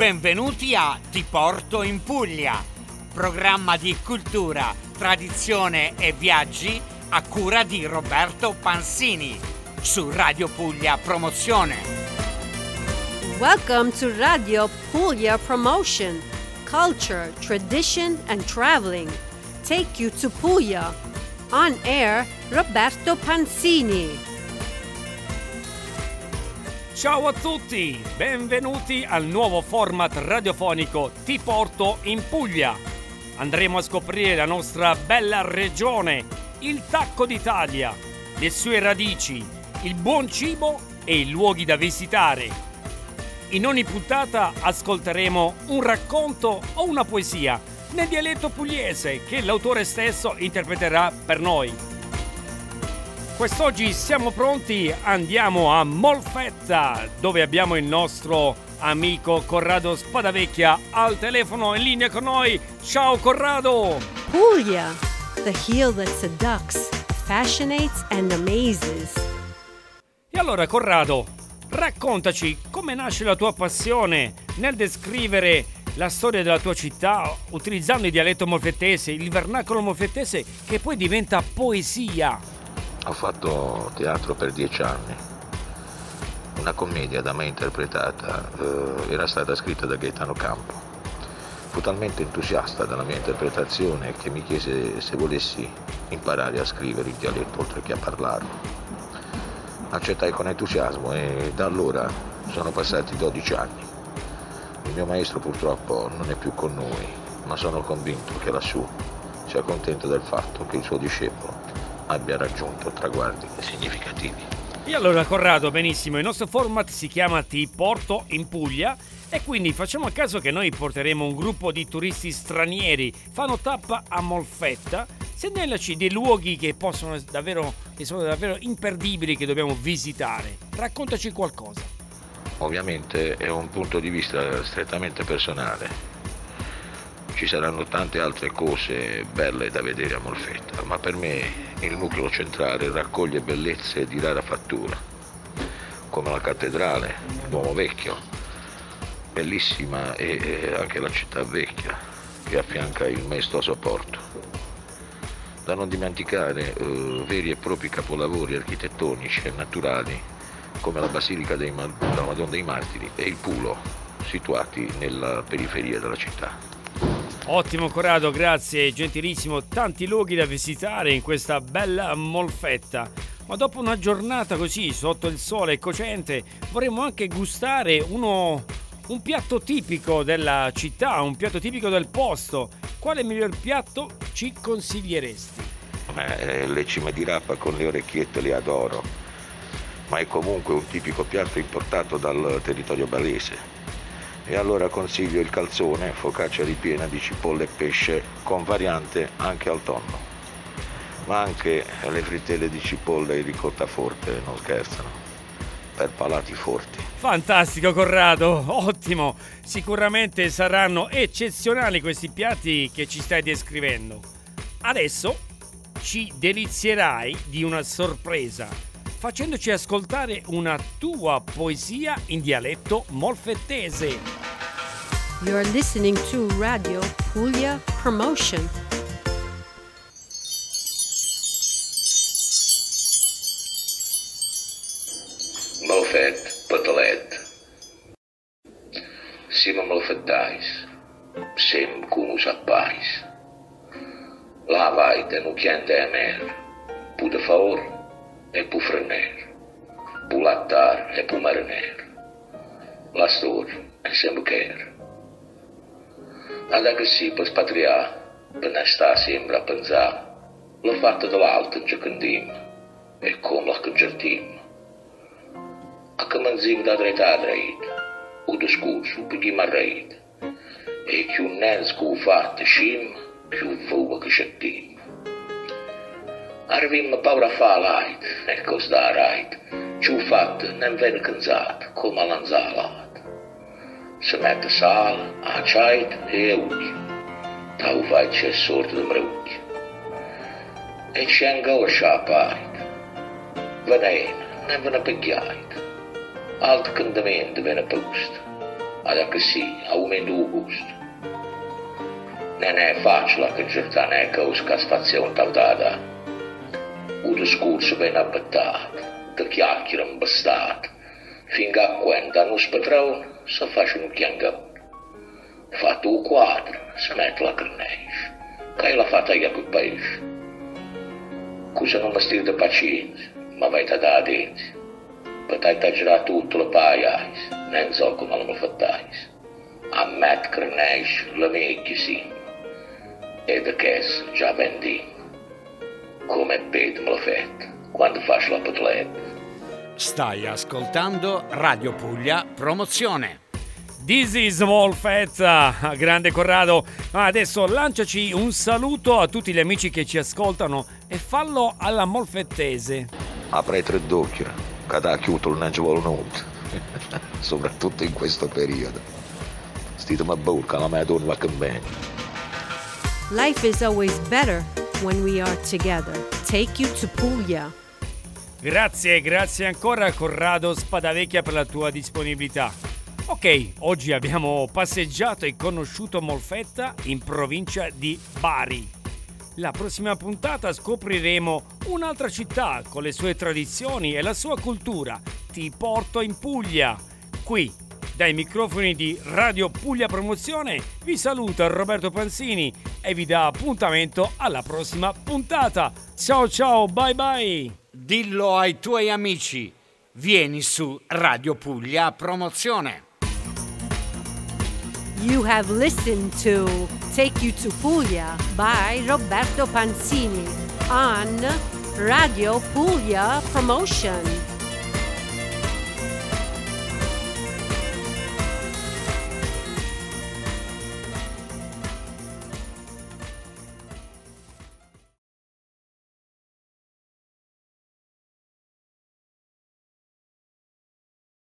Benvenuti a Ti porto in Puglia, programma di cultura, tradizione e viaggi a cura di Roberto Pansini su Radio Puglia Promozione. Welcome to Radio Puglia Promotion, culture, tradition and traveling. Take you to Puglia. On air, Roberto Pansini. Ciao a tutti, benvenuti al nuovo format radiofonico Ti porto in Puglia. Andremo a scoprire la nostra bella regione, il Tacco d'Italia, le sue radici, il buon cibo e i luoghi da visitare. In ogni puntata ascolteremo un racconto o una poesia nel dialetto pugliese che l'autore stesso interpreterà per noi. Quest'oggi siamo pronti, andiamo a Molfetta dove abbiamo il nostro amico Corrado Spadavecchia al telefono in linea con noi. Ciao Corrado! Puglia, the heel that seducts, fascinates and amazes. E allora Corrado, raccontaci come nasce la tua passione nel descrivere la storia della tua città utilizzando il dialetto molfettese, il vernacolo molfettese che poi diventa poesia. Ho fatto teatro per dieci anni. Una commedia da me interpretata eh, era stata scritta da Gaetano Campo. Fu talmente entusiasta della mia interpretazione che mi chiese se volessi imparare a scrivere il dialetto oltre che a parlarlo. Accettai con entusiasmo e da allora sono passati 12 anni. Il mio maestro purtroppo non è più con noi, ma sono convinto che lassù sia contento del fatto che il suo discepolo abbia raggiunto traguardi significativi. E allora Corrado, benissimo, il nostro format si chiama Ti porto in Puglia e quindi facciamo a caso che noi porteremo un gruppo di turisti stranieri, fanno tappa a Molfetta, segnalaci dei luoghi che possono davvero, che sono davvero imperdibili che dobbiamo visitare. Raccontaci qualcosa. Ovviamente è un punto di vista strettamente personale ci saranno tante altre cose belle da vedere a Molfetta, ma per me il nucleo centrale raccoglie bellezze di rara fattura, come la cattedrale, l'uomo vecchio, bellissima e anche la città vecchia che affianca il maestoso porto. Da non dimenticare eh, veri e propri capolavori architettonici e naturali come la Basilica della Madonna dei Martiri e il Pulo, situati nella periferia della città. Ottimo Corrado, grazie, gentilissimo, tanti luoghi da visitare in questa bella molfetta. Ma dopo una giornata così, sotto il sole cocente, vorremmo anche gustare uno, un piatto tipico della città, un piatto tipico del posto. Quale miglior piatto ci consiglieresti? Eh, le cime di rapa con le orecchiette le adoro, ma è comunque un tipico piatto importato dal territorio balese e allora consiglio il calzone, focaccia ripiena di cipolle e pesce con variante anche al tonno. Ma anche le frittelle di cipolla e ricotta forte, non scherzano, per palati forti. Fantastico Corrado, ottimo! Sicuramente saranno eccezionali questi piatti che ci stai descrivendo. Adesso ci delizierai di una sorpresa facendoci ascoltare una tua poesia in dialetto molfettese. You're listening to Radio Puglia Promotion. Molfet, patalet. Sima molfettais, sem cum us appais. Lavai de nu chiente emer, pude favor, é para o freneiro, para o latar é para o marineiro. Lastor que sempre quer. Anda que si para espatriar, para não estar sempre a pensar, la fatta dall'alto in giocandino, e come la concertino. A che manzim da dritta a dritta, o discorso per chi mi arreita, e che un nens che ho fatto scim, che un fuoco che ar vim paura falat, et cos darait, ciu fat nem ven cânzat, cum alan zalat. Să metă sal, acait, euchi, tau vai ce sort de mreuchi. Et și angă așa apait, venein, nem vână pe gheait, alt cândămen de venă pe gust, alea că si, au mendu gust. Ne ne faci la când jurta ne usca ca tau dada, causa stazione taldata. Un discorso ben abbattato, di chiacchiere imbastate, finché a quando non spatrone si faccia un chiangone. Fatto un quadro, si mette la carnegie, che è la fatta io per pesce. Cosa non mi stia di pazienza, ma vai da da denti. Potai tagliare tutto le paia, non so come lo fattai. A met carnegie, la vecchia sì. E da che già ben di. Come lo fette, quando faccio la potletta. Stai ascoltando Radio Puglia Promozione. This is Wolfetta, grande Corrado. Ma adesso lanciaci un saluto a tutti gli amici che ci ascoltano e fallo alla molfettese. Apri tre d'occhio, che da chiuso non ci vuole nulla, soprattutto in questo periodo. Stito ma burca, la mia donna va con me. Life is always better when we are together. Take you to Puglia. Grazie, grazie ancora Corrado Spadavecchia per la tua disponibilità. Ok, oggi abbiamo passeggiato e conosciuto Molfetta in provincia di Bari. La prossima puntata scopriremo un'altra città con le sue tradizioni e la sua cultura. Ti porto in Puglia. Qui, dai microfoni di Radio Puglia Promozione, vi saluta Roberto Panzini e vi dà appuntamento alla prossima puntata. Ciao ciao, bye bye! Dillo ai tuoi amici. Vieni su Radio Puglia Promozione. You have listened to Take You to Puglia by Roberto Panzini on Radio Puglia Promotion.